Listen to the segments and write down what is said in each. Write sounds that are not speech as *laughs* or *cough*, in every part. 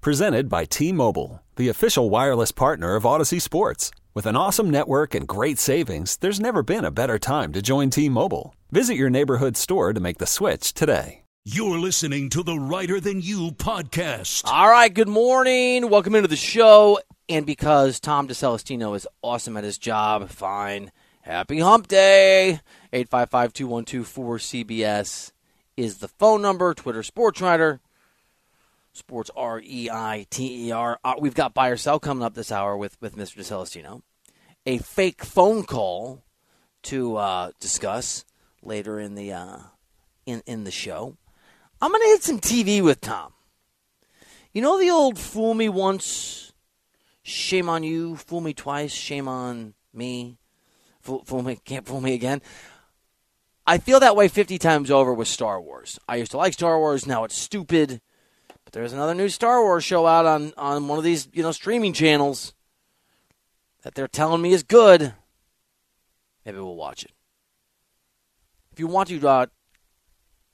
Presented by T Mobile, the official wireless partner of Audacy Sports. With an awesome network and great savings, there's never been a better time to join T Mobile. Visit your neighborhood store to make the switch today. You're listening to the Reiter Than You podcast. All right, good morning. Welcome into the show. And because Tom DeCelestino is awesome at his job, fine. Happy hump day. 855 212 4CBS is the phone number. Twitter Sports Reiter. Sports R E I T E R. Uh, we've got buy or sell coming up this hour with, with Mr. DeCelestino. A fake phone call to uh, discuss later in the uh, in in the show. I'm gonna hit some TV with Tom. You know the old "fool me once, shame on you; fool me twice, shame on me; fool, fool me, can't fool me again." I feel that way 50 times over with Star Wars. I used to like Star Wars. Now it's stupid. But there's another new Star Wars show out on, on one of these, you know, streaming channels that they're telling me is good. Maybe we'll watch it. If you want to uh,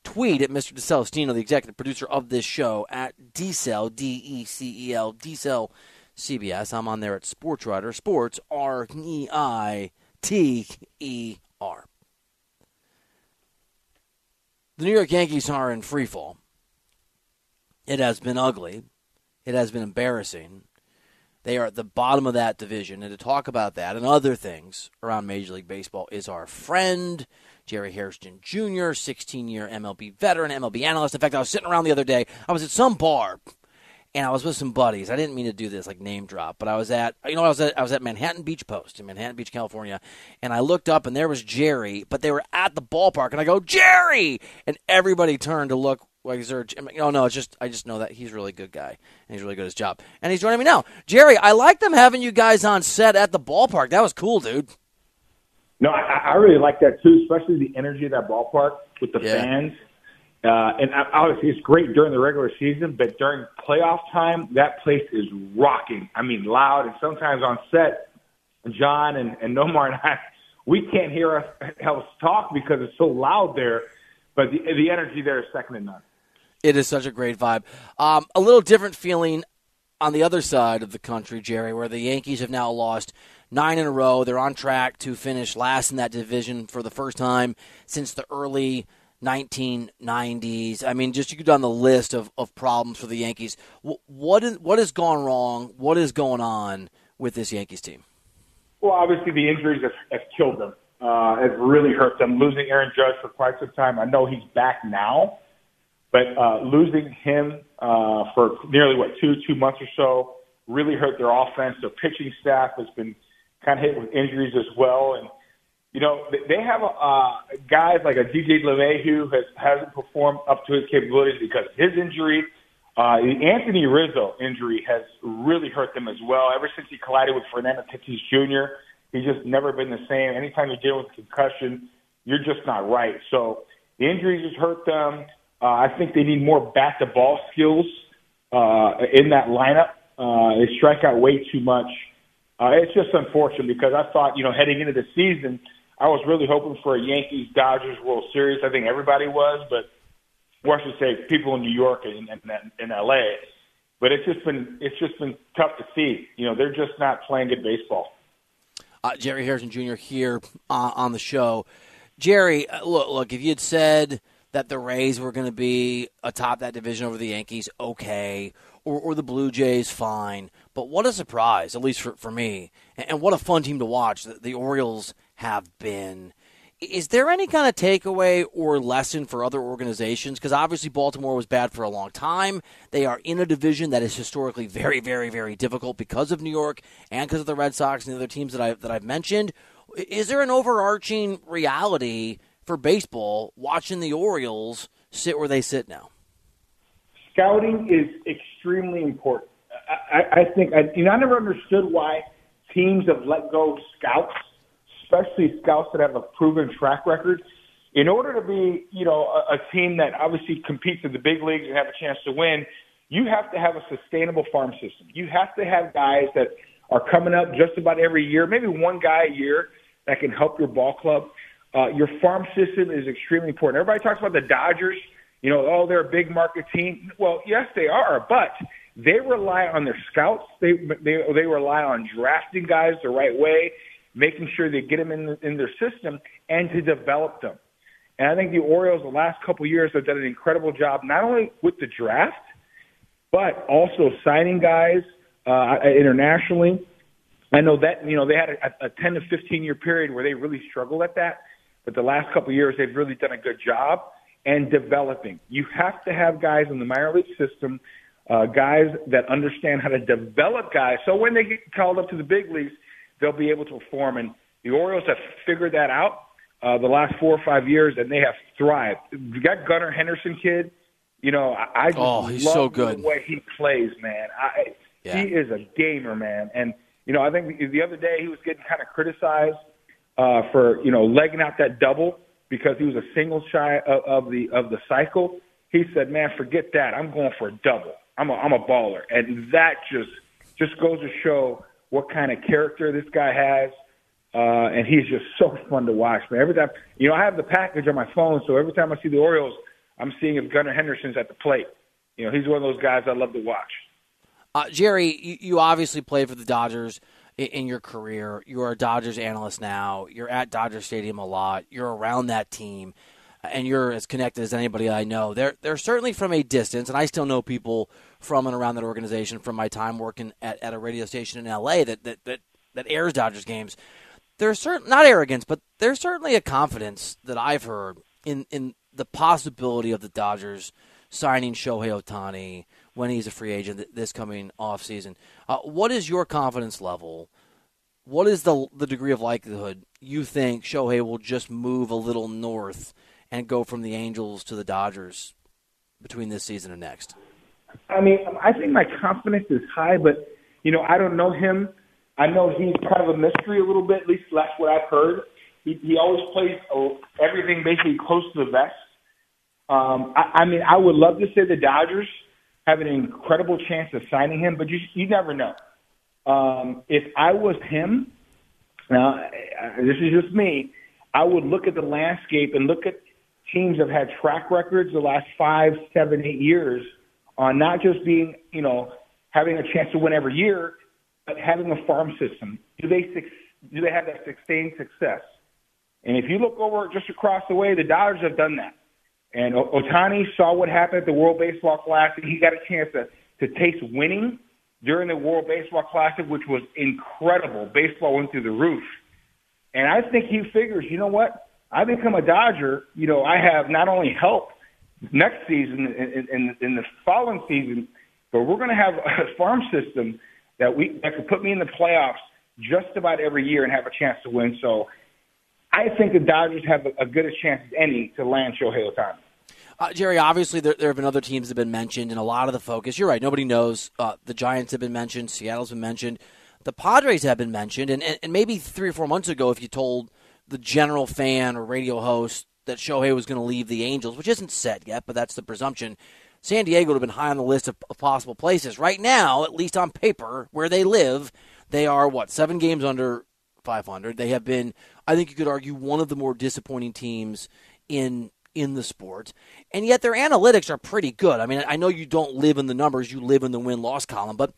tweet at Mr. DeCelestino, the executive producer of this show, at DCEL, D E C E L, DCEL CBS. I'm on there at Sports Reiter, Sports, R E I T E R. The New York Yankees are in free fall. It has been ugly. It has been embarrassing. They are at the bottom of that division. And to talk about that and other things around Major League Baseball is our friend, Jerry Hairston Jr., 16 year MLB veteran, MLB analyst. In fact, I was sitting around the other day. I was at some bar and I was with some buddies. I didn't mean to do this like name drop, but I was at you know I was at I was at Manhattan Beach Post in Manhattan Beach, California, and I looked up and there was Jerry, but they were at the ballpark, and I go Jerry, and everybody turned to look there? Oh no, it's just I just know that he's a really good guy and he's really good at his job, and he's joining me now. Jerry, I like them having you guys on set at the ballpark. That was cool, dude. No, I, I really like that too, especially the energy of that ballpark with the Yeah. fans. Uh, and obviously, it's great during the regular season, but during playoff time, that place is rocking. I mean, loud, and sometimes on set, John and, and Nomar and *laughs* I, we can't hear us *laughs* else talk because it's so loud there. But the, the energy there is second to none. It is such a great vibe. Um, a little different feeling on the other side of the country, Jerry, where the Yankees have now lost nine in a row. They're on track to finish last in that division for the first time since the early 1990s. I mean, just you go down the list of, of problems for the Yankees. What, what, is, what has gone wrong? What is going on with this Yankees team? Well, obviously the injuries have, have killed them. Uh, have really hurt them. Losing Aaron Judge for quite some time. I know he's back now, but uh, losing him uh, for nearly what two two months or so really hurt their offense. Their pitching staff has been kind of hit with injuries as well, and you know they- have uh, guys like a DJ LeMahieu has hasn't performed up to his capabilities because of his injury. Uh, the Anthony Rizzo injury has really hurt them as well. Ever since he collided with Fernando Tatis Jr., he's just never been the same. Anytime you're dealing with concussion, you're just not right. So the injuries has hurt them. Uh, I think they need more bat to ball skills uh, in that lineup. Uh, they strike out way too much. Uh, it's just unfortunate because I thought, you know, heading into the season, I was really hoping for a Yankees Dodgers World Series. I think everybody was, but I should say people in New York and in, in LA. But it's just been it's just been tough to see. You know, they're just not playing good baseball. Uh, Jerry Hairston Jr. here uh, on the show. Jerry, uh, look, look. If you had said that the Rays were going to be atop that division over the Yankees, okay, or, or the Blue Jays, fine. But what a surprise, at least for, for me, and, and what a fun team to watch that the Orioles have been. Is there any kind of takeaway or lesson for other organizations? Because obviously Baltimore was bad for a long time. They are in a division that is historically very, very, very difficult because of New York and because of the Red Sox and the other teams that I that I've mentioned. Is there an overarching reality for baseball watching the Orioles sit where they sit now? Scouting is extremely important. I, I think I, you know I never understood why teams have let go scouts, especially scouts that have a proven track record. In order to be, you know, a, a team that obviously competes in the big leagues and have a chance to win, you have to have a sustainable farm system. You have to have guys that are coming up just about every year, maybe one guy a year that can help your ball club. Uh, your farm system is extremely important. Everybody talks about the Dodgers. You know, oh, they're a big market team. Well, yes, they are, but they rely on their scouts. They they they rely on drafting guys the right way, making sure they get them in in their system and to develop them. And I think the Orioles the last couple of years have done an incredible job, not only with the draft, but also signing guys uh, internationally. I know that you know they had a, a 10 to 15 year period where they really struggled at that, but the last couple of years they've really done a good job and developing. You have to have guys in the minor league system, uh, guys that understand how to develop guys, so when they get called up to the big leagues, they'll be able to perform. And the Orioles have figured that out uh, the last four or five years, and they have thrived. You got Gunnar Henderson kid you know, I, I just oh, he's love so good. the way he plays, man. I, yeah. He is a gamer, man. And you know, I think the other day he was getting kind of criticized uh, for you know legging out that double because he was a single shy of, of the of the cycle. He said, "Man, forget that. I'm going for a double. I'm a I'm a baller," and that just just goes to show what kind of character this guy has. Uh, and he's just so fun to watch. Man, every time you know, I have the package on my phone, so every time I see the Orioles I'm seeing if Gunnar Henderson's at the plate. You know, he's one of those guys I love to watch. Uh, Jerry, you, you, obviously played for the Dodgers in, your career. You're a Dodgers analyst now. You're at Dodger Stadium a lot. You're around that team, and you're as connected as anybody I know. They're they're certainly from a distance, and I still know people from and around that organization from my time working at, at a radio station in L.A. that that that, that airs Dodgers games. There's certain not arrogance, but there's certainly a confidence that I've heard in in the possibility of the Dodgers signing Shohei Ohtani when he's a free agent this coming off season. Uh, what is your confidence level? What is the the degree of likelihood you think Shohei will just move a little north and go from the Angels to the Dodgers between this season and next? I mean, I think my confidence is high, but you know, I don't know him. I know he's kind of a mystery a little bit. At least that's what I've heard. He, he always plays everything basically close to the vest. Um, I, I mean, I would love to say the Dodgers have an incredible chance of signing him, but you you never know. Um, if I was him, now this is just me, I would look at the landscape and look at teams that have had track records the last five, seven, eight years on not just being, you know, having a chance to win every year, but having a farm system. Do they do they have that sustained success? And if you look over just across the way, the Dodgers have done that. And Ohtani saw what happened at the World Baseball Classic. He got a chance to, to taste winning during the World Baseball Classic, which was incredible. Baseball went through the roof. And I think he figures, you know what? I become a Dodger. You know, I have not only help next season in, in, in the following season, but we're going to have a farm system that we that could put me in the playoffs just about every year and have a chance to win. So I think the Dodgers have a, a good a chance as any to land Shohei Ohtani. Uh, Jerry, obviously there, there, have been other teams that have been mentioned, and a lot of the focus. You're right. Nobody knows. Uh, the Giants have been mentioned. Seattle's been mentioned. The Padres have been mentioned, and, and, and maybe three or four months ago, if you told the general fan or radio host that Shohei was going to leave the Angels, which isn't set yet, but that's the presumption. San Diego would have been high on the list of, of possible places. Right now, at least on paper, where they live, they are what seven games under 500. They have been, I think you could argue, one of the more disappointing teams in in the sport, and yet their analytics are pretty good. I mean, I know you don't live in the numbers; you live in the win loss column, but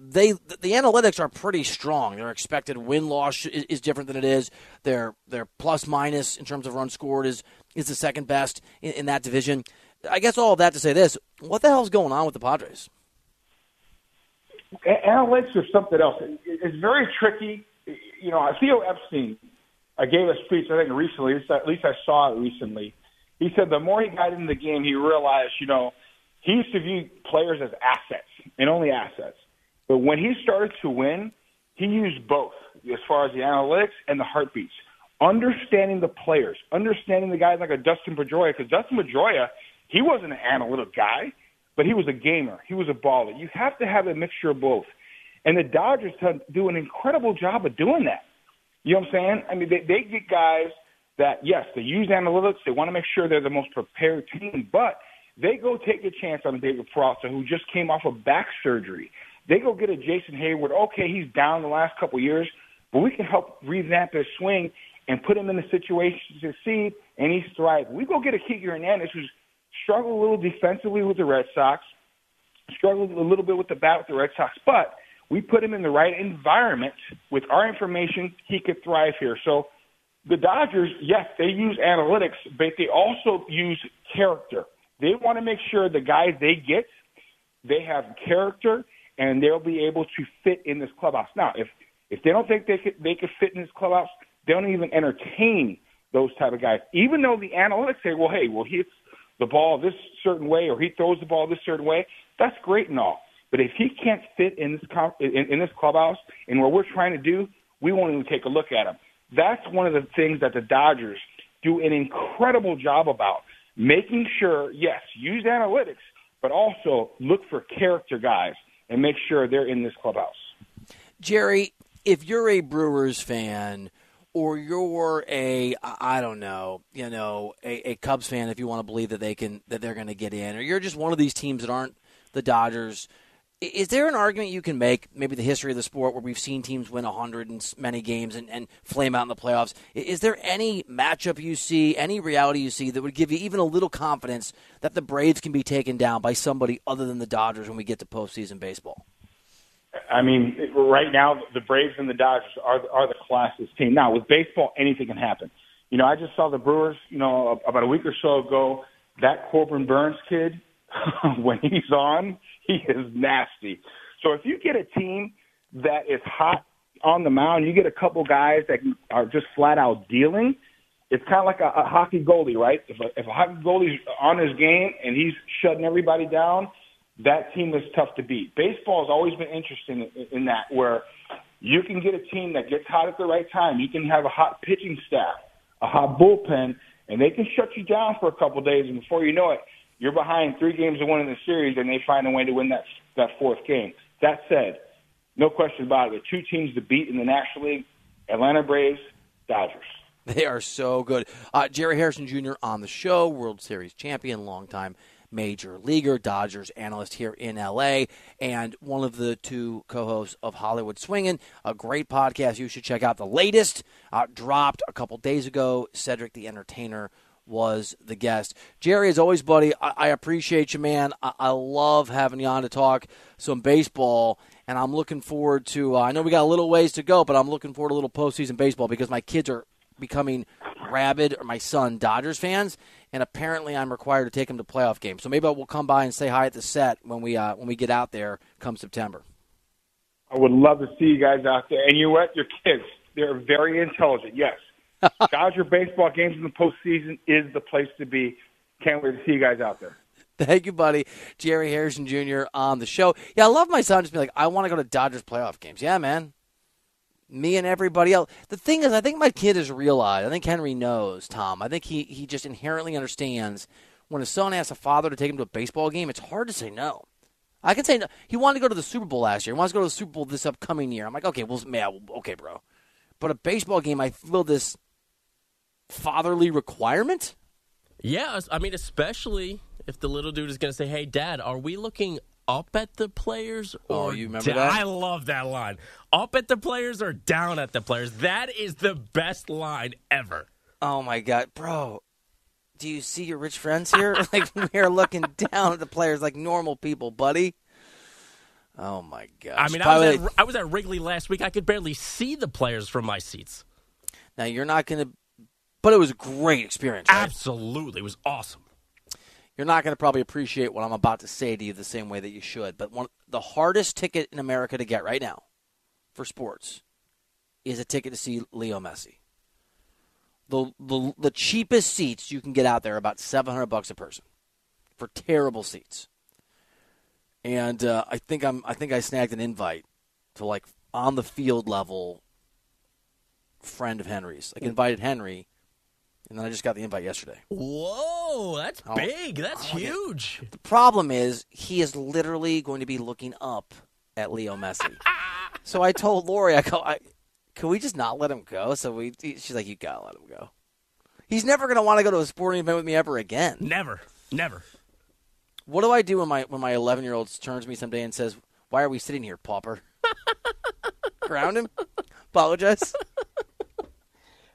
they the analytics are pretty strong. Their expected win loss is, different than it is. Their their plus minus in terms of runs scored is is the second best in, in that division. I guess all of that to say this: what the hell's going on with the Padres? Analytics are something else. It's very tricky. You know, Theo Epstein I gave a speech I think recently. At least I saw it recently he said the more he got into the game, he realized, you know, he used to view players as assets and only assets. But when he started to win, he used both as far as the analytics and the heartbeats. Understanding the players, understanding the guys like a Dustin Pedroia, because Dustin Pedroia, he wasn't an analytic guy, but he was a gamer. He was a baller. You have to have a mixture of both. And the Dodgers do an incredible job of doing that. You know what I'm saying? I mean, they, they get guys that, yes, they use analytics. They want to make sure they're the most prepared team, but they go take a chance on David Peralta, who just came off of back surgery. They go get a Jason Heyward. Okay, he's down the last couple of years, but we can help revamp his swing and put him in the situation to succeed, and he's thriving. We go get a Kike Hernandez, who's struggled a little defensively with the Red Sox, struggled a little bit with the bat with the Red Sox, but we put him in the right environment with our information, he could thrive here. So the Dodgers, yes, they use analytics, but they also use character. They want to make sure the guys they get, they have character and they'll be able to fit in this clubhouse. Now, if if they don't think they could they could fit in this clubhouse, they don't even entertain those type of guys. Even though the analytics say, well, hey, well he hits the ball this certain way or he throws the ball this certain way, that's great and all. But if he can't fit in this in, in this clubhouse and what we're trying to do, we won't even take a look at him. That's one of the things that the Dodgers do an incredible job about making sure, yes, use analytics, but also look for character guys and make sure they're in this clubhouse. Jerry, if you're a Brewers fan or you're a I don't know, you know, a, a Cubs fan if you want to believe that they can that they're going to get in or you're just one of these teams that aren't the Dodgers is there an argument you can make, maybe the history of the sport, where we've seen teams win 100 and many games and, and flame out in the playoffs? Is there any matchup you see, any reality you see that would give you even a little confidence that the Braves can be taken down by somebody other than the Dodgers when we get to postseason baseball? I mean, right now the Braves and the Dodgers are are the classiest team. Now with baseball, anything can happen. You know, I just saw the Brewers. You know, about a week or so ago, that Corbin Burnes kid, *laughs* when he's on, he is nasty. So if you get a team that is hot on the mound, you get a couple guys that are just flat out dealing. It's kind of like a, a hockey goalie, right? If a, if a hockey goalie's on his game and he's shutting everybody down, that team is tough to beat. Baseball has always been interesting in, in that, where you can get a team that gets hot at the right time. You can have a hot pitching staff, a hot bullpen, and they can shut you down for a couple of days, and before you know it, you're behind three games to one in the series, and they find a way to win that that fourth game. That said, no question about it. The two teams to beat in the National League: Atlanta Braves, Dodgers. They are so good. Uh, Jerry Hairston Jr. on the show, World Series champion, longtime major leaguer, Dodgers analyst here in LA, and one of the two co hosts of Hollywood Swinging, a great podcast you should check out. The latest uh, dropped a couple days ago. Cedric the Entertainer was the guest. Jerry, as always, buddy, I, I appreciate you, man. I-, I, love having you on to talk some baseball, and I'm looking forward to. Uh, I know we got a little ways to go, but I'm looking forward to a little postseason baseball because my kids are becoming rabid, or my son, Dodgers fans, and apparently I'm required to take them to playoff games. So maybe I will come by and say hi at the set when we uh, when we get out there come September. I would love to see you guys out there, and you know what? Your kids, they're very intelligent. Yes, *laughs* Dodger baseball games in the postseason is the place to be. Can't wait to see you guys out there. Thank you, buddy. Jerry Hairston Jr. on the show. Yeah, I love my son just be like, I want to go to Dodgers playoff games. Yeah, man. Me and everybody else. The thing is, I think my kid has realized. I think Henry knows, Tom. I think he, he just inherently understands when a son asks a father to take him to a baseball game, it's hard to say no. I can say no. He wanted to go to the Super Bowl last year. He wants to go to the Super Bowl this upcoming year. I'm like, okay, well, man, okay, bro. But a baseball game, I feel this fatherly requirement? Yeah, I mean, especially if the little dude is going to say, "Hey, Dad, are we looking up at the players oh, you remember that? I love that line. Up at the players or down at the players. That is the best line ever. Oh my god, bro. Do you see your rich friends here? *laughs* like we're looking down at the players like normal people, buddy. Oh my god. I mean, I was, at, I was at Wrigley last week. I could barely see the players from my seats. Now you're not going to but it was a great experience. Right? Absolutely, it was awesome. You're not going to probably appreciate what I'm about to say to you the same way that you should. But one the hardest ticket in America to get right now for sports is a ticket to see Leo Messi. The, the, the cheapest seats you can get out there are about 700 bucks a person for terrible seats. And uh, I think I'm I think I snagged an invite to like on the field level friend of Henry's. Like invited Henry and then I just got the invite yesterday. Whoa, that's big. That's huge. The problem is he is literally going to be looking up at Leo Messi. *laughs* So I told Lori, I go, I, can we just not let him go? So we, she's like, you gotta let him go. He's never gonna want to go to a sporting event with me ever again. Never, never. What do I do when my when my 11 year old turns to me someday and says, "Why are we sitting here, pauper?" *laughs* Ground him. Apologize. *laughs*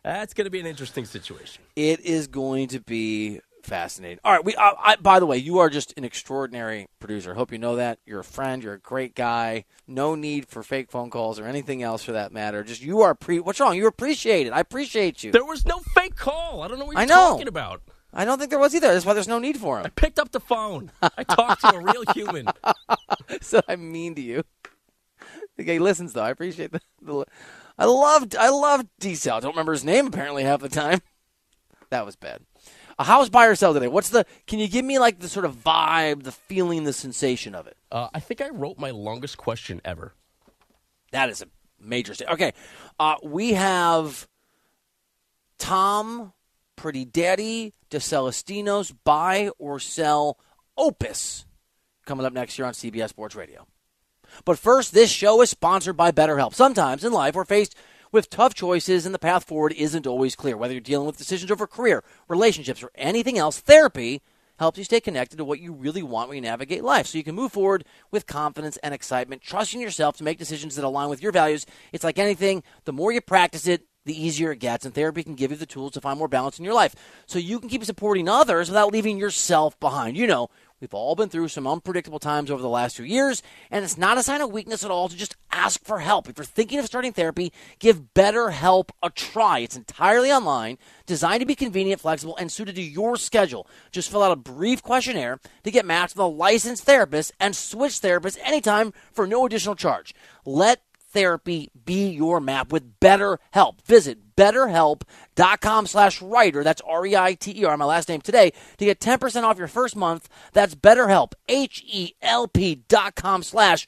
That's going to be an interesting situation. It is going to be fascinating. All right, we. Uh, I, by the way, you are just an extraordinary producer. Hope you know that. You're a friend. You're a great guy. No need for fake phone calls or anything else for that matter. Just you are pre. What's wrong? You appreciate it. I appreciate you. There was no fake call. I don't know what you're I know. talking about. I don't think there was either. That's why there's no need for him. I picked up the phone. I talked to a real human. *laughs* so I'm mean to you. The guy listens though. I appreciate the. the I loved. I loved D Cell. I don't remember his name apparently half the time. That was bad. A house buy or sell today. What's the? Can you give me like the sort of vibe, the feeling, the sensation of it? Uh, I think I wrote my longest question ever. That is a major. Sta- okay, uh, we have Tom, Pretty Daddy, DeCelestino's buy or sell Opus coming up next year on CBS Sports Radio. But first, this show is sponsored by BetterHelp. Sometimes in life, we're faced with tough choices, and the path forward isn't always clear. Whether you're dealing with decisions over career, relationships, or anything else, therapy helps you stay connected to what you really want when you navigate life so you can move forward with confidence and excitement, trusting yourself to make decisions that align with your values. It's like anything, the more you practice it, the easier it gets, and therapy can give you the tools to find more balance in your life so you can keep supporting others without leaving yourself behind. You know, we've all been through some unpredictable times over the last few years, and it's not a sign of weakness at all to just ask for help. If you're thinking of starting therapy, give BetterHelp a try. It's entirely online, designed to be convenient, flexible, and suited to your schedule. Just fill out a brief questionnaire to get matched with a licensed therapist and switch therapists anytime for no additional charge. Let therapy be your map with BetterHelp. Visit betterhelp.com slash reiter. That's R-E-I-T-E-R, my last name today, to get 10% off your first month. That's betterhelp, H-E-L-P dot com slash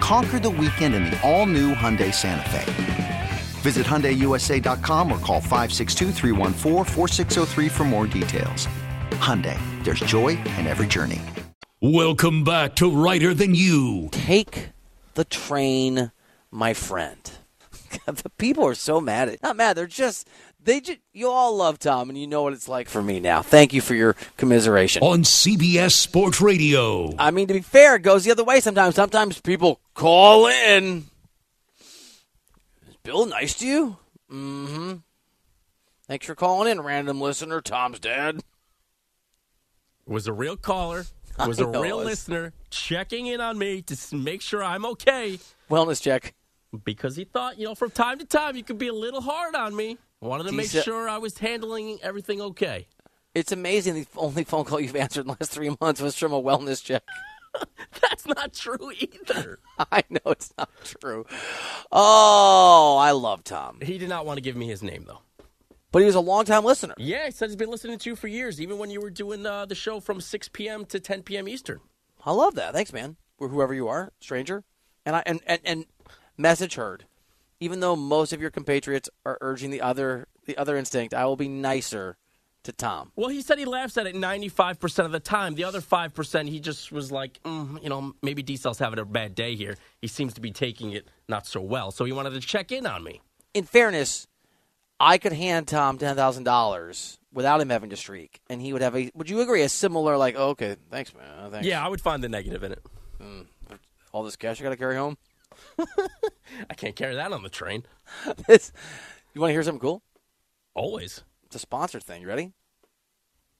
Conquer the weekend in the all new Hyundai Santa Fe. Visit HyundaiUSA.com or call 562-314-4603 for more details. Hyundai, there's joy in every journey. Welcome back to Reiter Than You. Take the train, my friend. *laughs* the people are so mad at not mad, they're just they just you all love Tom and you know what it's like for me now. Thank you for your commiseration. On CBS Sports Radio. I mean to be fair, it goes the other way sometimes. Sometimes people call in. Is Bill nice to you? Mm-hmm. Thanks for calling in, random listener, Tom's dad. Was a real caller. *laughs* Was a real was. listener checking in on me to make sure I'm okay Wellness check. because he thought, you know, from time to time you could be a little hard on me. Wanted to make Decent- sure I was handling everything okay. It's amazing the only phone call you've answered in the last three months was from a wellness check. *laughs* That's not true either. *laughs* I know it's not true. Oh, I love Tom. he did not want to give me his name though. But he was a longtime listener. Yeah, he said he's been listening to you for years, even when you were doing uh, the show from 6 p.m. to 10 p.m. Eastern. I love that. Thanks, man. Whoever you are, stranger. And I and, and, and message heard. Even though most of your compatriots are urging the other the other instinct, I will be nicer to Tom. Well, he said he laughs at it 95% of the time. The other 5%, he just was like, mm, you know, maybe Diesel's having a bad day here. He seems to be taking it not so well. So he wanted to check in on me. In fairness, I could hand Tom $10,000 without him having to streak, and he would have a, would you agree, a similar, like, oh, okay, thanks, man. Thanks. Yeah, I would find the negative in it. All this cash I got to carry home? *laughs* I can't carry that on the train. *laughs* This- you want to hear something cool? Always. It's a sponsored thing. You ready?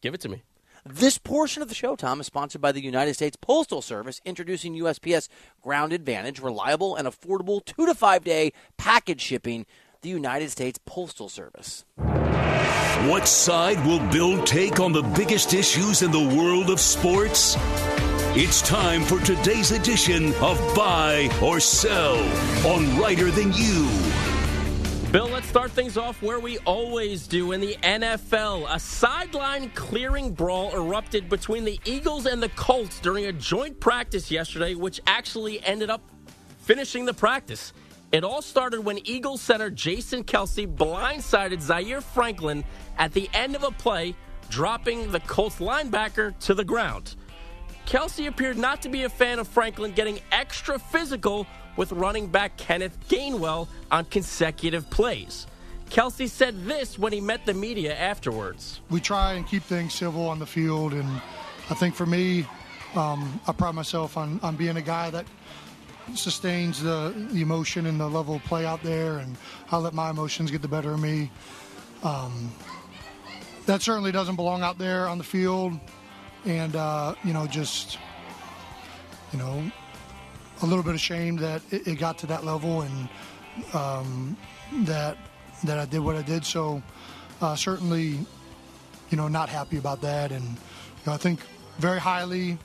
Give it to me. This portion of the show, Tom, is sponsored by the United States Postal Service, introducing USPS Ground Advantage, reliable and affordable two to five day package shipping. The United States Postal Service. What side will Bill take on the biggest issues in the world of sports? It's time for today's edition of Buy or Sell on Reiter Than You. Bill, let's start things off where we always do in the NFL. A sideline clearing brawl erupted between the Eagles and the Colts during a joint practice yesterday, which actually ended up finishing the practice. It all started when Eagles center Jason Kelce blindsided Zaire Franklin at the end of a play, dropping the Colts linebacker to the ground. Kelce appeared not to be a fan of Franklin getting extra physical with running back Kenneth Gainwell on consecutive plays. Kelce said this when he met the media afterwards. we try and keep things civil on the field. And I think for me, um, I pride myself on, on being a guy that sustains the, the emotion and the level of play out there, and I let my emotions get the better of me. Um, that certainly doesn't belong out there on the field, and uh, you know, just you know, a little bit ashamed that it, it got to that level, and um, that that I did what I did. So uh, certainly you know, not happy about that. And you know, I think very highly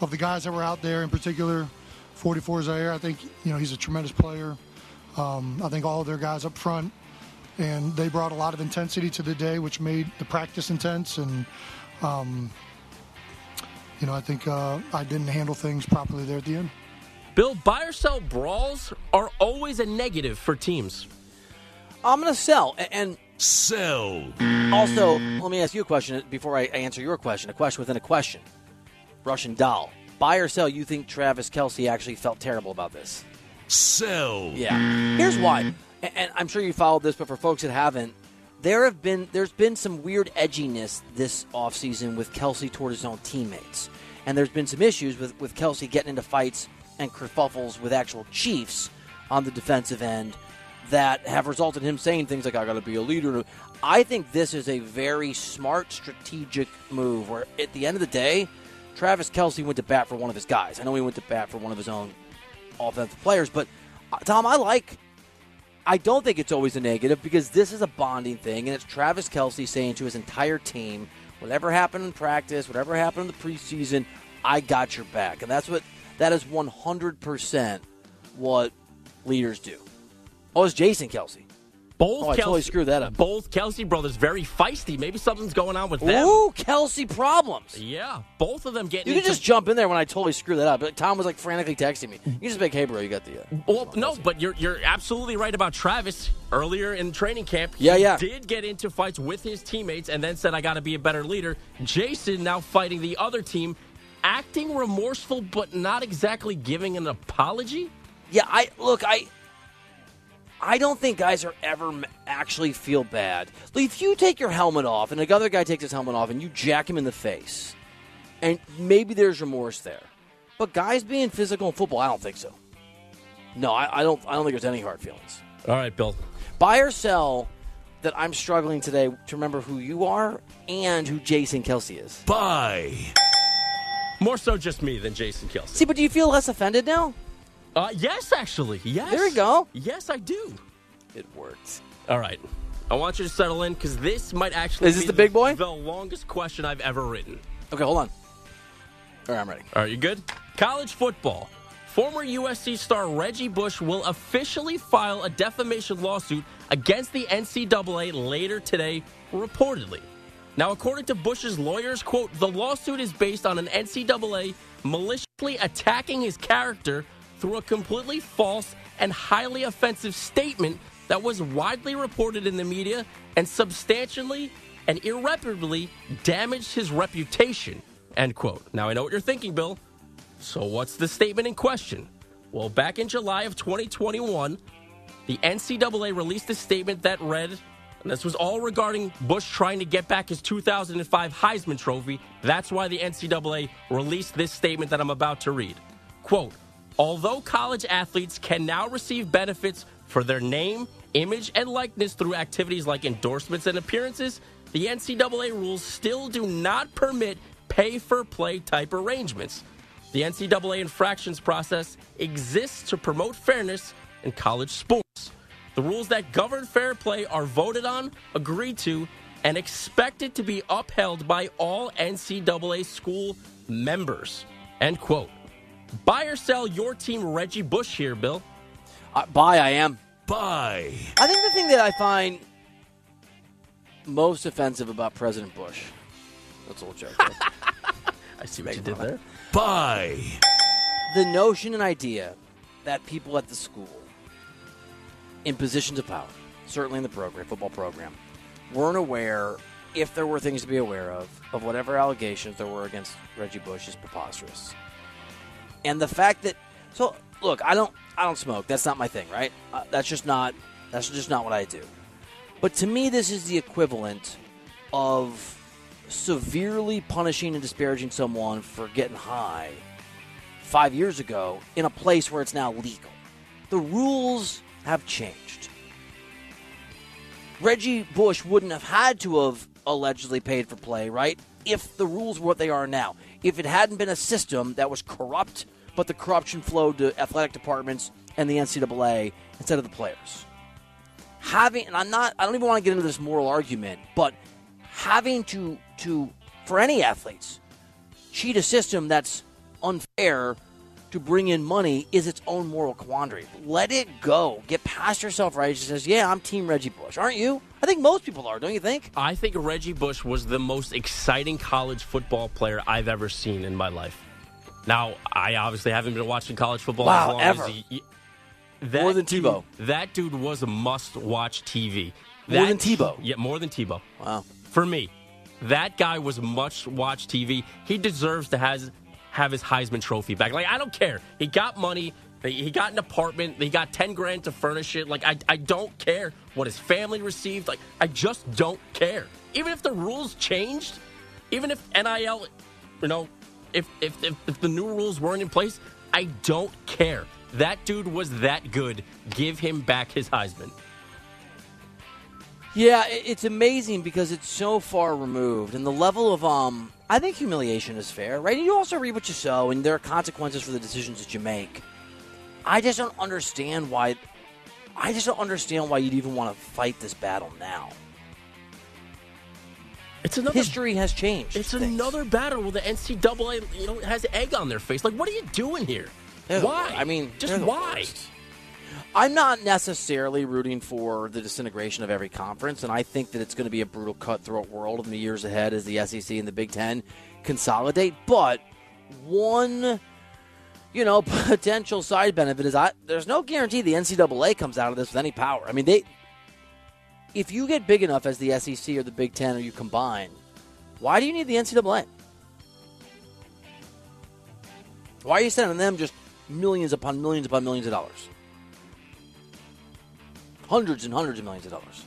of the guys that were out there, in particular, 44 Zaire. I think you know he's a tremendous player. Um, I think all of their guys up front, and they brought a lot of intensity to the day, which made the practice intense. And um, you know, I think uh, I didn't handle things properly there at the end. Bill, buy or sell brawls are always a negative for teams. I'm going to sell. And Sell. also, let me ask you a question before I answer your question. A question within a question. Russian doll. Buy or sell, you think Travis Kelce actually felt terrible about this? Sell. Yeah. Here's why. And I'm sure you followed this, but for folks that haven't, there have been there's been some weird edginess this offseason with Kelce toward his own teammates. And there's been some issues with, with Kelce getting into fights and kerfuffles with actual Chiefs on the defensive end that have resulted in him saying things like, I gotta be a leader. I think this is a very smart strategic move where at the end of the day, Travis Kelce went to bat for one of his guys. I know he went to bat for one of his own offensive players, but uh, Tom, I like I don't think it's always a negative because this is a bonding thing, and it's Travis Kelce saying to his entire team, whatever happened in practice, whatever happened in the preseason, I got your back. And that's what that is 100% what leaders do. Oh, it's Jason Kelce. Both Oh, I totally screwed that up. Both Kelce brothers very feisty. Maybe something's going on with them. Ooh, Kelce problems. Yeah, both of them getting. You can into- just jump in there when I totally screw that up. But Tom was like frantically texting me. You just be like, hey, bro, you got the. Uh, Well, no, but you're you're absolutely right about Travis. Earlier in training camp, Yeah, he yeah. did get into fights with his teammates, and then said, "I got to be a better leader." Jason now fighting the other team, acting remorseful, but not exactly giving an apology. Yeah, I look, I I don't think guys are ever actually feel bad. Like, if you take your helmet off and the other guy takes his helmet off and you jack him in the face, and maybe there's remorse there. But guys being physical in football, I don't think so. No, I, I don't. I don't think there's any hard feelings. All right, Bill. Buy or sell that I'm struggling today to remember who you are and who Jason Kelce is. Buy. More so, just me than Jason Kelce. See, but do you feel less offended now? Uh, yes, actually, yes. There we go. Yes, I do. It worked. All right. I want you to settle in because this might actually Is this be the big boy? The longest question I've ever written. Okay, hold on. All right, I'm ready. All right, you good? College football. Former USC star Reggie Bush will officially file a defamation lawsuit against the NCAA later today, reportedly. Now, according to Bush's lawyers, quote, the lawsuit is based on an NCAA maliciously attacking his character through a completely false and highly offensive statement that was widely reported in the media and substantially and irreparably damaged his reputation. End quote. Now, I know what you're thinking, Bill. So, what's the statement in question? Well, back in July of 2021, the NCAA released a statement that read, and this was all regarding Bush trying to get back his 2005 Heisman Trophy. That's why the NCAA released this statement that I'm about to read. Quote, although college athletes can now receive benefits for their name, image, and likeness through activities like endorsements and appearances, the NCAA rules still do not permit pay for play type arrangements. The NCAA infractions process exists to promote fairness in college sports. The rules that govern fair play are voted on, agreed to, and expected to be upheld by all NCAA school members. End quote. Buy or sell your team Reggie Bush here, Bill? Uh, buy, I am. Buy. I think the thing that I find most offensive about President Bush. That's a little joke. *laughs* I see what you did there. Buy. the notion and idea that people at the school in positions of power, certainly in the program, football program, weren't aware, if there were things to be aware of, of whatever allegations there were against Reggie Bush is preposterous. And the fact that, so look, I don't, I don't smoke. That's not my thing, right? Uh, that's just not, that's just not what I do. But to me, this is the equivalent of severely punishing and disparaging someone for getting high five years ago in a place where it's now legal. The rules have changed. Reggie Bush wouldn't have had to have allegedly paid for play, right? If the rules were what they are now. If it hadn't been a system that was corrupt, but the corruption flowed to athletic departments and the NCAA instead of the players. Having, and I'm not, I don't even want to get into this moral argument, but having to, to, for any athletes, cheat a system that's unfair to bring in money is its own moral quandary. Let it go. Get past yourself, right? Just yeah, I'm Team Reggie Bush. Aren't you? I think most people are, don't you think? I think Reggie Bush was the most exciting college football player I've ever seen in my life. Now, I obviously haven't been watching college football Wow, as long ever. as he, that More than dude- Tebow. That dude was a must-watch TV. More That- than Tebow? Yeah, more than Tebow. Wow. For me, that guy was must-watch TV. He deserves to has have his Heisman Trophy back. Like I don't care. He got money. He got an apartment. He got ten grand to furnish it. Like I, I don't care what his family received. Like I just don't care. Even if the rules changed, even if NIL, you know, if if if, if the new rules weren't in place, I don't care. That dude was that good. Give him back his Heisman. Yeah, it's amazing because it's so far removed, and the level of um, I think humiliation is fair, right? And you also reap what you sow, and there are consequences for the decisions that you make. I just don't understand why. I just don't understand why you'd even want to fight this battle now. It's another History has changed. It's things. another battle where the NCAA, you know, has egg on their face. Like, what are you doing here? They're why? wor- I mean, just why? worst. I'm not necessarily rooting for the disintegration of every conference, and I think that it's going to be a brutal, cutthroat world in the years ahead as the SEC and the Big Ten consolidate. But one, you know, *laughs* potential side benefit is I, there's no guarantee the NCAA comes out of this with any power. I mean, they, if you get big enough as the SEC or the Big Ten or you combine, why do you need the NCAA? Why are you sending them just millions upon millions upon millions of dollars? Hundreds and hundreds of millions of dollars.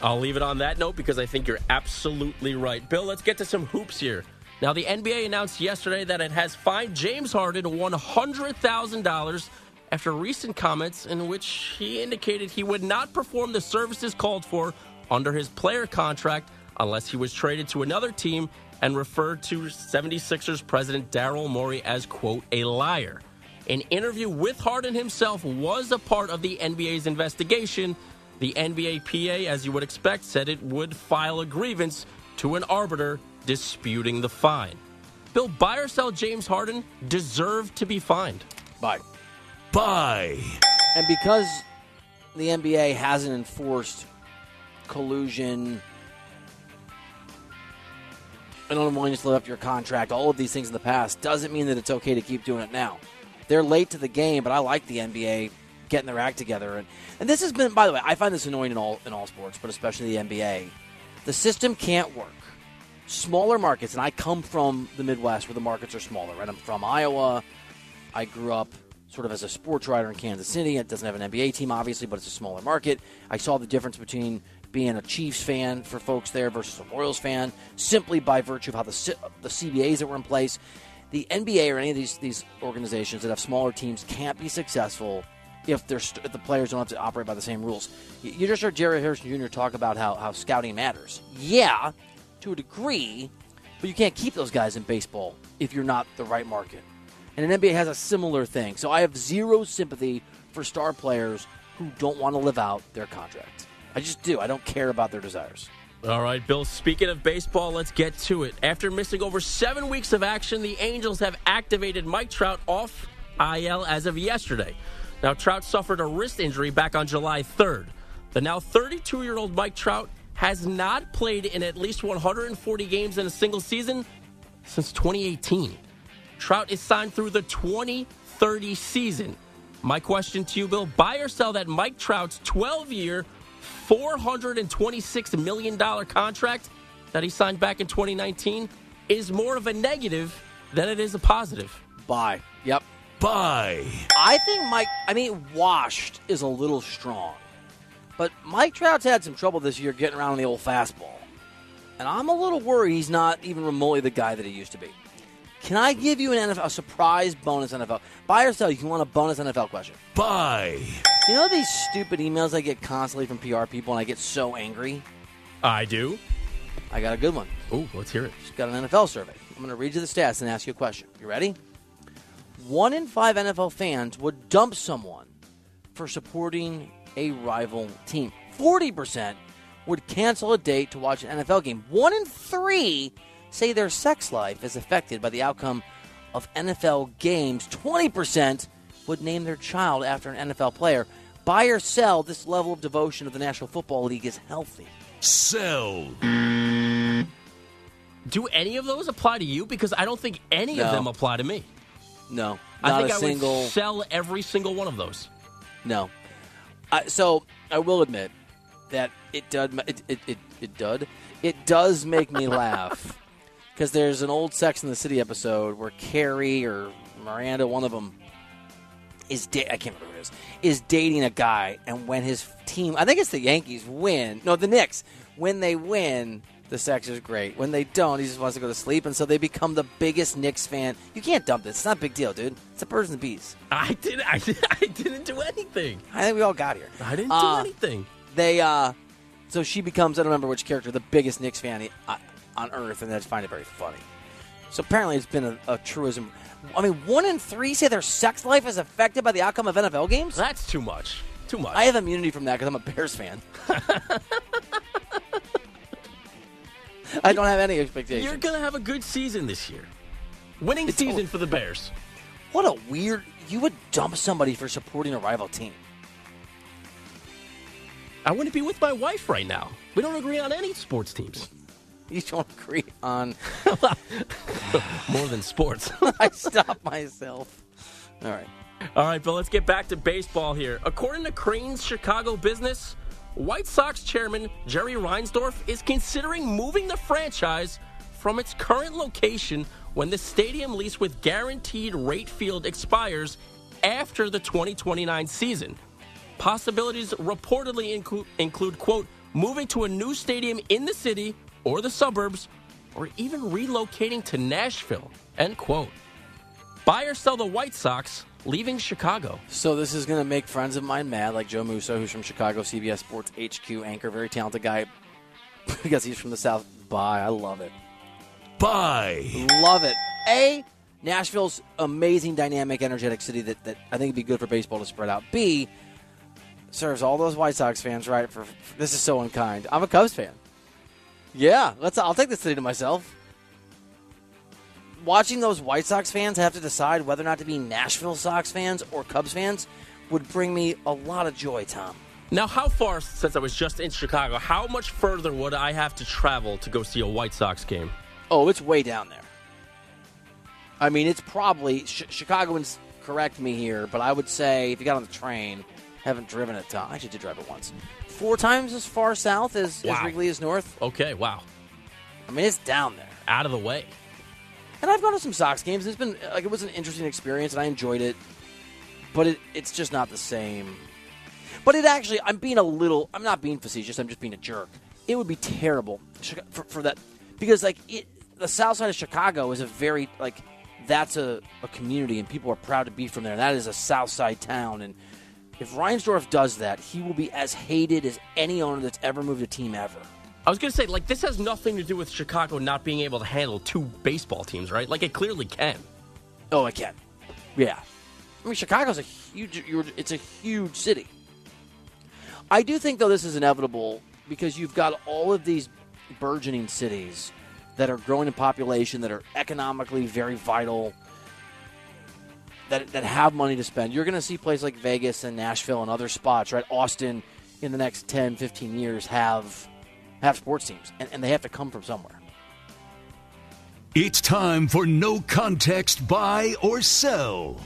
I'll leave it on that note because I think you're absolutely right. Bill, let's get to some hoops here. Now, the NBA announced yesterday that it has fined James Harden $100,000 after recent comments in which he indicated he would not perform the services called for under his player contract unless he was traded to another team and referred to 76ers president Daryl Morey as, quote, a liar. An interview with Harden himself was a part of the NBA's investigation. The NBA PA, as you would expect, said it would file a grievance to an arbiter disputing the fine. Bill, buy or sell James Harden deserved to be fined. Bye. Buy. And because the NBA hasn't enforced collusion and unwillingness to live up your contract, all of these things in the past, doesn't mean that it's okay to keep doing it now. They're late to the game, but I like the NBA getting their act together. And and this has been, by the way, I find this annoying in all in all sports, but especially the NBA. The system can't work. Smaller markets, and I come from the Midwest where the markets are smaller. Right, I'm from Iowa. I grew up sort of as a sports writer in Kansas City. It doesn't have an NBA team, obviously, but it's a smaller market. I saw the difference between being a Chiefs fan for folks there versus a Royals fan, simply by virtue of how the the CBAs that were in place. The NBA or any of these these organizations that have smaller teams can't be successful if they're if the players don't have to operate by the same rules. You, you just heard Jerry Hairston Jr. talk about how how scouting matters. Yeah, to a degree, but you can't keep those guys in baseball if you're not the right market. And an NBA has a similar thing. So I have zero sympathy for star players who don't want to live out their contract. I just do. I don't care about their desires. All right, Bill, speaking of baseball, let's get to it. After missing over seven weeks of action, the Angels have activated Mike Trout off IL as of yesterday. Now, Trout suffered a wrist injury back on July 3rd. The now 32 year old Mike Trout has not played in at least 140 games in a single season since 2018. Trout is signed through the 2030 season. My question to you, Bill buy or sell that Mike Trout's 12 year, $426 million contract that he signed back in 2019 is more of a negative than it is a positive. Buy. Yep. Buy. I think Mike, I mean, washed is a little strong. But Mike Trout's had some trouble this year getting around on the old fastball. And I'm a little worried he's not even remotely the guy that he used to be. Can I give you an NFL, a surprise bonus NFL? Buy or sell? You can want a bonus NFL question. Buy. You know these stupid emails I get constantly from PR people, and I get so angry. I do. I got a good one. Ooh, let's hear it. Just got an NFL survey. I'm going to read you the stats and ask you a question. You ready? One in five NFL fans would dump someone for supporting a rival team. Forty percent would cancel a date to watch an NFL game. One in three say their sex life is affected by the outcome of NFL games. 20% would name their child after an NFL player. Buy or sell, this level of devotion of the National Football League is healthy. Sell. Do any of those apply to you? Because I don't think any No. of them apply to me. No, I think a I single. would sell every single one of those. No. I so I will admit that it does it it, it, it does it does make me laugh *laughs* because there's an old Sex in the City episode where Carrie or Miranda, one of them, is da- I can't remember who it is is dating a guy, and when his team, I think it's the Yankees, win. No, the Knicks. When they win, the sex is great. When they don't, he just wants to go to sleep, and so they become the biggest Knicks fan. You can't dump this. It's not a big deal, dude. It's a birds and the bees. I did. I, did, *laughs* I didn't do anything. I think we all got here. I didn't do Uh, anything. They uh, so she becomes I don't remember which character the biggest Knicks fan uh, on earth, and I just find it very funny. So apparently, it's been a, a truism. I mean, one in three say their sex life is affected by the outcome of NFL games. That's too much. Too much. I have immunity from that because I'm a Bears fan. *laughs* I don't have any expectations. You're gonna have a good season this year. Winning It's season for the Bears. What a weird. You would dump somebody for supporting a rival team. I wouldn't be with my wife right now. We don't agree on any sports teams. *laughs* You don't agree on. *laughs* More than sports. *laughs* I stop myself. All right. All right, but let's get back to baseball here. According to Crane's Chicago Business, White Sox chairman Jerry Reinsdorf is considering moving the franchise from its current location when the stadium lease with guaranteed rate field expires after the 2029 season. Possibilities reportedly include, include quote, moving to a new stadium in the city or the suburbs, or even relocating to Nashville, end quote. Buy or sell the White Sox, leaving Chicago. So this is going to make friends of mine mad, like Joe Musso, who's from Chicago CBS Sports HQ anchor, very talented guy, *laughs* because he's from the South. Bye, I love it, Buy. love it. A, Nashville's amazing, dynamic, energetic city that, that I think would be good for baseball to spread out. B, serves all those White Sox fans right. For, for this is so unkind. I'm a Cubs fan. Yeah, let's. I'll take the city to myself. Watching those White Sox fans have to decide whether or not to be Nashville Sox fans or Cubs fans would bring me a lot of joy, Tom. Now, how far, since I was just in Chicago, how much further would I have to travel to go see a White Sox game? Oh, it's way down there. I mean, it's probably sh- Chicagoans correct me here, but I would say if you got on the train, Haven't driven it. To, I actually did drive it once. Four times as far south as, Wow. as Wrigley is north. Okay, wow. I mean, it's down there. Out of the way. And I've gone to some Sox games. It's been like it was an interesting experience, and I enjoyed it. But it, it's just not the same. But it actually, I'm being a little. I'm not being facetious. I'm just being a jerk. It would be terrible for, for that because like it, the South Side of Chicago is a very like that's a, a community, and people are proud to be from there. That is a South Side town, and if Reinsdorf does that, he will be as hated as any owner that's ever moved a team ever. I was going to say, like, this has nothing to do with Chicago not being able to handle two baseball teams, right? Like, it clearly can. Oh, it can. Yeah. I mean, Chicago's a huge. It's a huge city. I do think, though, this is inevitable because you've got all of these burgeoning cities that are growing in population, that are economically very vital, that that have money to spend. You're going to see places like Vegas and Nashville and other spots, right? Austin, in the next 10, 15 years, have have sports teams, and, and they have to come from somewhere. It's time for no context buy or sell.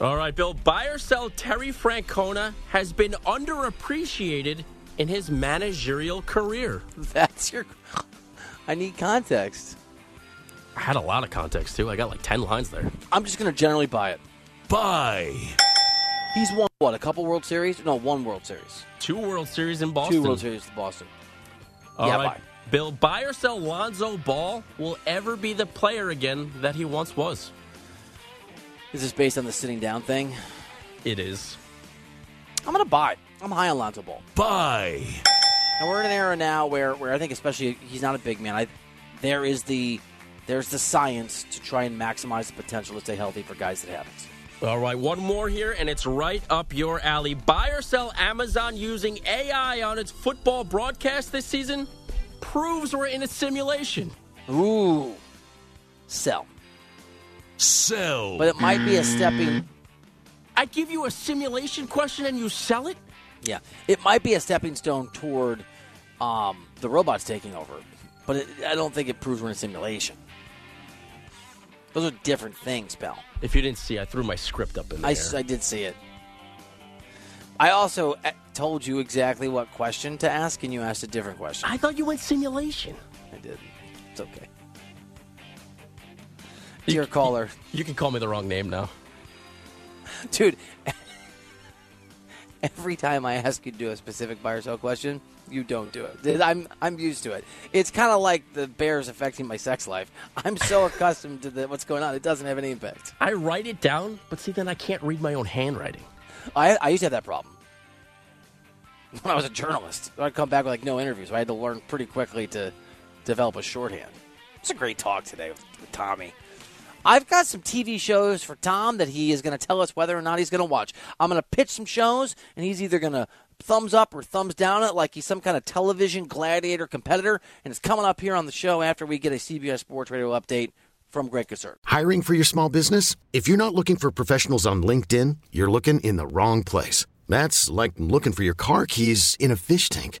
All right, Bill. Buy or sell Terry Francona has been underappreciated in his managerial career. *laughs* That's your. I need context. I had a lot of context, too. I got like 10 lines there. I'm just going to generally buy it. Buy. He's won what? A couple World Series? No, one World Series. Two World Series in Boston. Two World Series to Boston. All yeah, right, buy. Bill. Buy or sell Lonzo Ball will ever be the player again that he once was. Is this based on the sitting down thing? It is. I'm going to buy. I'm high on Lonzo Ball. Buy. And we're in an era now where, where I think, especially he's not a big man. I, there is the there's the science to try and maximize the potential to stay healthy for guys that have it. All right, one more here, and it's right up your alley. Buy or sell Amazon using AI on its football broadcast this season proves we're in a simulation. Ooh, sell. Sell. But it might be a stepping. I give you a simulation question and you sell it? Yeah, it might be a stepping stone toward um, the robots taking over, but it, I don't think it proves we're in a simulation. Those are different things, pal. If you didn't see, I threw my script up in there. I did see it. I also uh, told you exactly what question to ask, and you asked a different question. I thought you went simulation. I did. It's okay. Dear caller, You can call me the wrong name now. dude. *laughs* Every time I ask you to do a specific buy or sell question, you don't do it. I'm I'm used to it. It's kind of like the bears affecting my sex life. I'm so *laughs* accustomed to the, what's going on; it doesn't have any impact. I write it down, but see, then I can't read my own handwriting. I I used to have that problem when I was a journalist. I'd come back with like no interviews. I had to learn pretty quickly to develop a shorthand. It's a great talk today with, with Tommy. I've got some TV shows for Tom that he is going to tell us whether or not he's going to watch. I'm going to pitch some shows, and he's either going to thumbs up or thumbs down it like he's some kind of television gladiator competitor. And it's coming up here on the show after we get a CBS Sports Radio update from Greg Kasser. Hiring for your small business? If you're not looking for professionals on LinkedIn, you're looking in the wrong place. That's like looking for your car keys in a fish tank.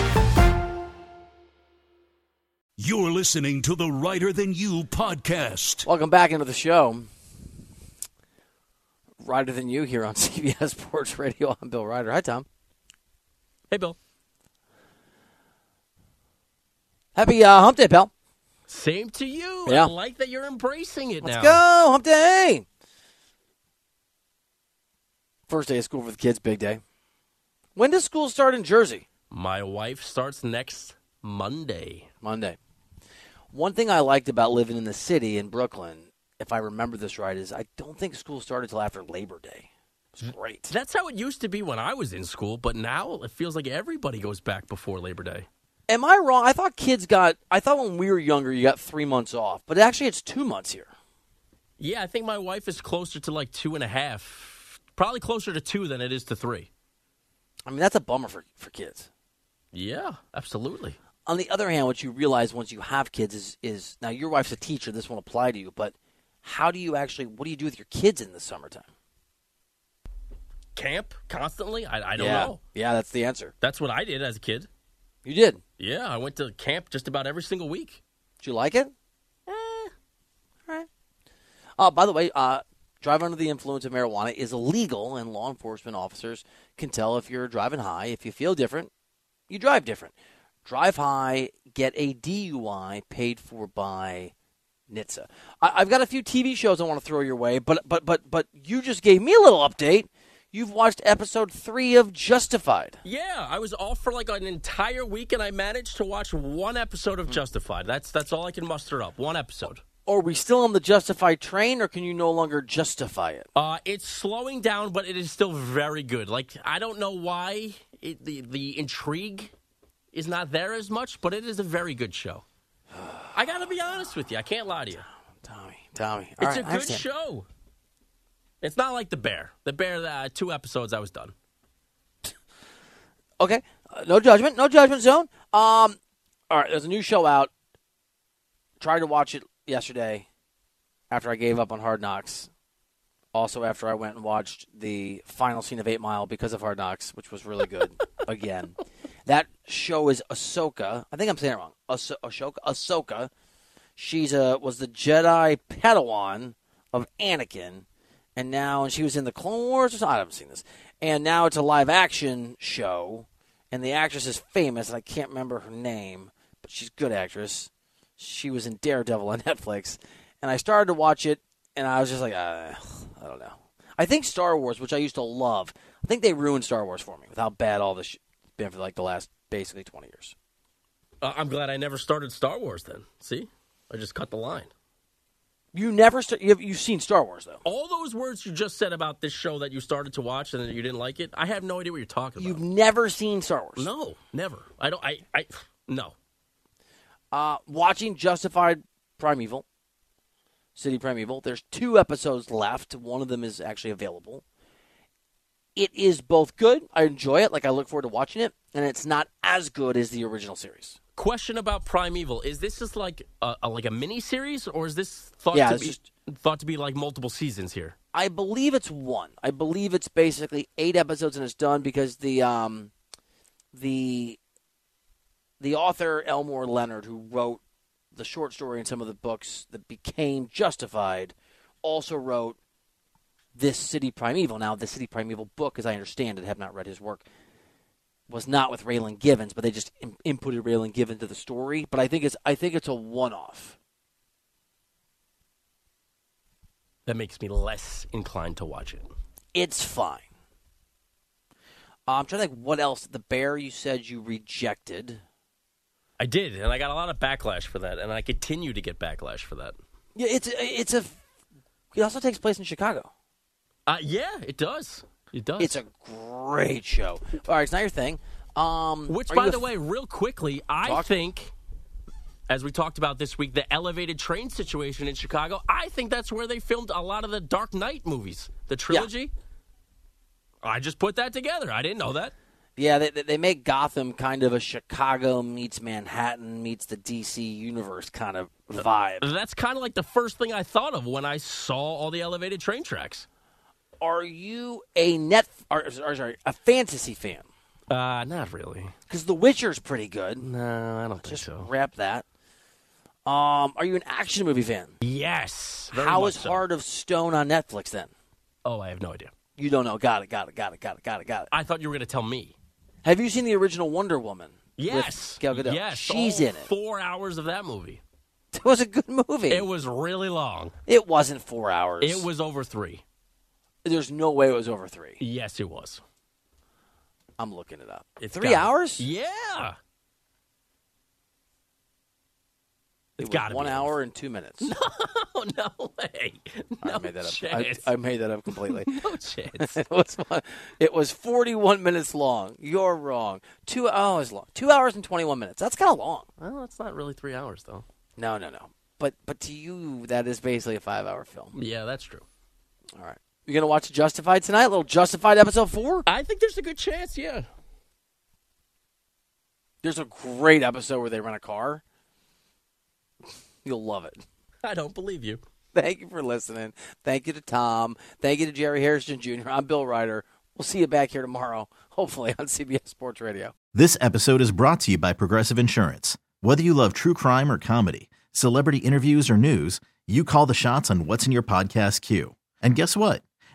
You're listening to the Reiter Than You podcast. Welcome back into the show. Reiter than you here on *laughs* CBS Sports Radio. I'm Bill Reiter. Hi, Tom. Hey, Bill. Happy uh, Hump Day, pal. Same to you. Yeah. I like that you're embracing it Let's now. go, Hump Day. First day of school for the kids, big day. When does school start in Jersey? My wife starts next Monday. Monday. One thing I liked about living in the city in Brooklyn if I remember this right, is I don't think school started till after Labor Day. It was hmm. great. That's how it used to be when I was in school, but now it feels like everybody goes back before Labor Day. Am I wrong? I thought kids got. I thought when we were younger, you got three months off, but actually, it's two months here. Yeah, I think my wife is closer to like two and a half, probably closer to two than it is to three. I mean, that's a bummer for for kids. Yeah, absolutely. On the other hand, what you realize once you have kids is is now your wife's a teacher. This won't apply to you, but how do you actually? What do you do with your kids in the summertime? Camp constantly? I, I don't yeah. know. Yeah, that's the answer. That's what I did as a kid. You did. Yeah, I went to camp just about every single week. Did you like it? Eh, all right. Uh, by the way, uh, driving under the influence of marijuana is illegal, and law enforcement officers can tell if you're driving high. If you feel different, you drive different. Drive high, get a DUI paid for by NHTSA. I, I've got a few TV shows I want to throw your way, but but but but you just gave me a little update. You've watched episode three of Justified. Yeah, I was off for like an entire week, and I managed to watch one episode of Justified. That's that's all I can muster up. One episode. Are we still on the Justified train, or can you no longer justify it? Uh, it's slowing down, but it is still very good. Like I don't know why it, the the intrigue is not there as much, but it is a very good show. I got to be honest with you. I can't lie to you. Tommy, Tommy, All it's right, a good show. It's not like The Bear. The Bear, uh, two episodes, I was done. Okay, uh, no judgment, no judgment zone. Um, all right, there's a new show out. Tried to watch it yesterday after I gave up on Hard Knocks. Also, after I went and watched the final scene of Eight Mile because of Hard Knocks, which was really good. *laughs* again, that show is Ahsoka. I think I'm saying it wrong. Ahso- Ashoka. Ahsoka. She's a was the Jedi Padawan of Anakin, and now and she was in the Clone Wars. Or something. I haven't seen this, and now it's a live action show, and the actress is famous, and I can't remember her name, but she's a good actress. She was in Daredevil on *laughs* Netflix, and I started to watch it, and I was just like, uh, I don't know. I think Star Wars, which I used to love, I think they ruined Star Wars for me with how bad all this sh- been for like the last basically twenty years. Uh, I'm glad I never started Star Wars then. See? I just cut the line. You never st- you've, you've seen Star Wars though. All those words you just said about this show that you started to watch and you didn't like it, I have no idea what you're talking about. You've never seen Star Wars. No, never. I don't. I. I. No. Uh, watching Justified Primeval, City Primeval. There's two episodes left. One of them is actually available. It is both good. I enjoy it. Like I look forward to watching it, and it's not as good as the original series. Question about Primeval: Is this just like a, a like a mini series, or is this thought Yeah, to be just- thought to be like multiple seasons here? I believe it's one. I believe it's basically eight episodes and it's done because the um, the the author Elmore Leonard, who wrote the short story and some of the books that became Justified, also wrote this City Primeval. Now, the City Primeval book, as I understand it, have not read his work, was not with Raylan Givens, but they just in- inputted Raylan Givens to the story. But I think it's I think it's a one off. That makes me less inclined to watch it. It's fine. Uh, I'm trying to think what else. The bear you said you rejected. I did, and I got a lot of backlash for that, and I continue to get backlash for that. Yeah, it's it's a. It also takes place in Chicago. Uh, yeah, it does. It does. It's a great show. All right, it's not your thing. Um, Which, by the f- way, real quickly, I Talk. think, as we talked about this week, the elevated train situation in Chicago, I think that's where they filmed a lot of the Dark Knight movies, the trilogy. Yeah. I just put that together. I didn't know that. Yeah, they, they- they make Gotham kind of a Chicago meets Manhattan meets the DC universe kind of vibe. That's kind of like the first thing I thought of when I saw all the elevated train tracks. Are you a net or, or sorry a fantasy fan? Uh, not really. Because The Witcher's pretty good. No, I don't think Just so. wrap that. Um, are you an action movie fan? Yes. very How much is so. Heart of Stone on Netflix then? Oh, I have no idea. You don't know. Got it. Got it. Got it. Got it. Got it. Got it. I thought you were going to tell me. Have you seen the original Wonder Woman? Yes. Gal Gadot? Yes. She's all in it. Four hours of that movie. *laughs* It was a good movie. It was really long. It wasn't four hours. It was over three. There's no way it was over three. Yes, it was. I'm looking it up. It's three got- hours? Yeah. It was gotta one be. hour and two minutes. *laughs* Oh no way! No I made that up. I. I made that up completely. *laughs* no chance. *laughs* it was it was 41 minutes long. You're wrong. Two hours long. Two hours and 21 minutes. That's kind of long. well, it's not really three hours though. No, no, no. But but to you, that is basically a five hour film. Yeah, that's true. All right. You gonna watch Justified tonight? A little Justified episode four. I think there's a good chance. Yeah. There's a great episode where they rent a car. You'll love it. I don't believe you. Thank you for listening. Thank you to Tom. Thank you to Jerry Hairston Jr. I'm Bill Reiter. We'll see you back here tomorrow, *laughs* hopefully on CBS Sports Radio. This episode is brought to you by Progressive Insurance. Whether you love true crime or comedy, celebrity interviews or news, you call the shots on what's in your podcast queue. And guess what?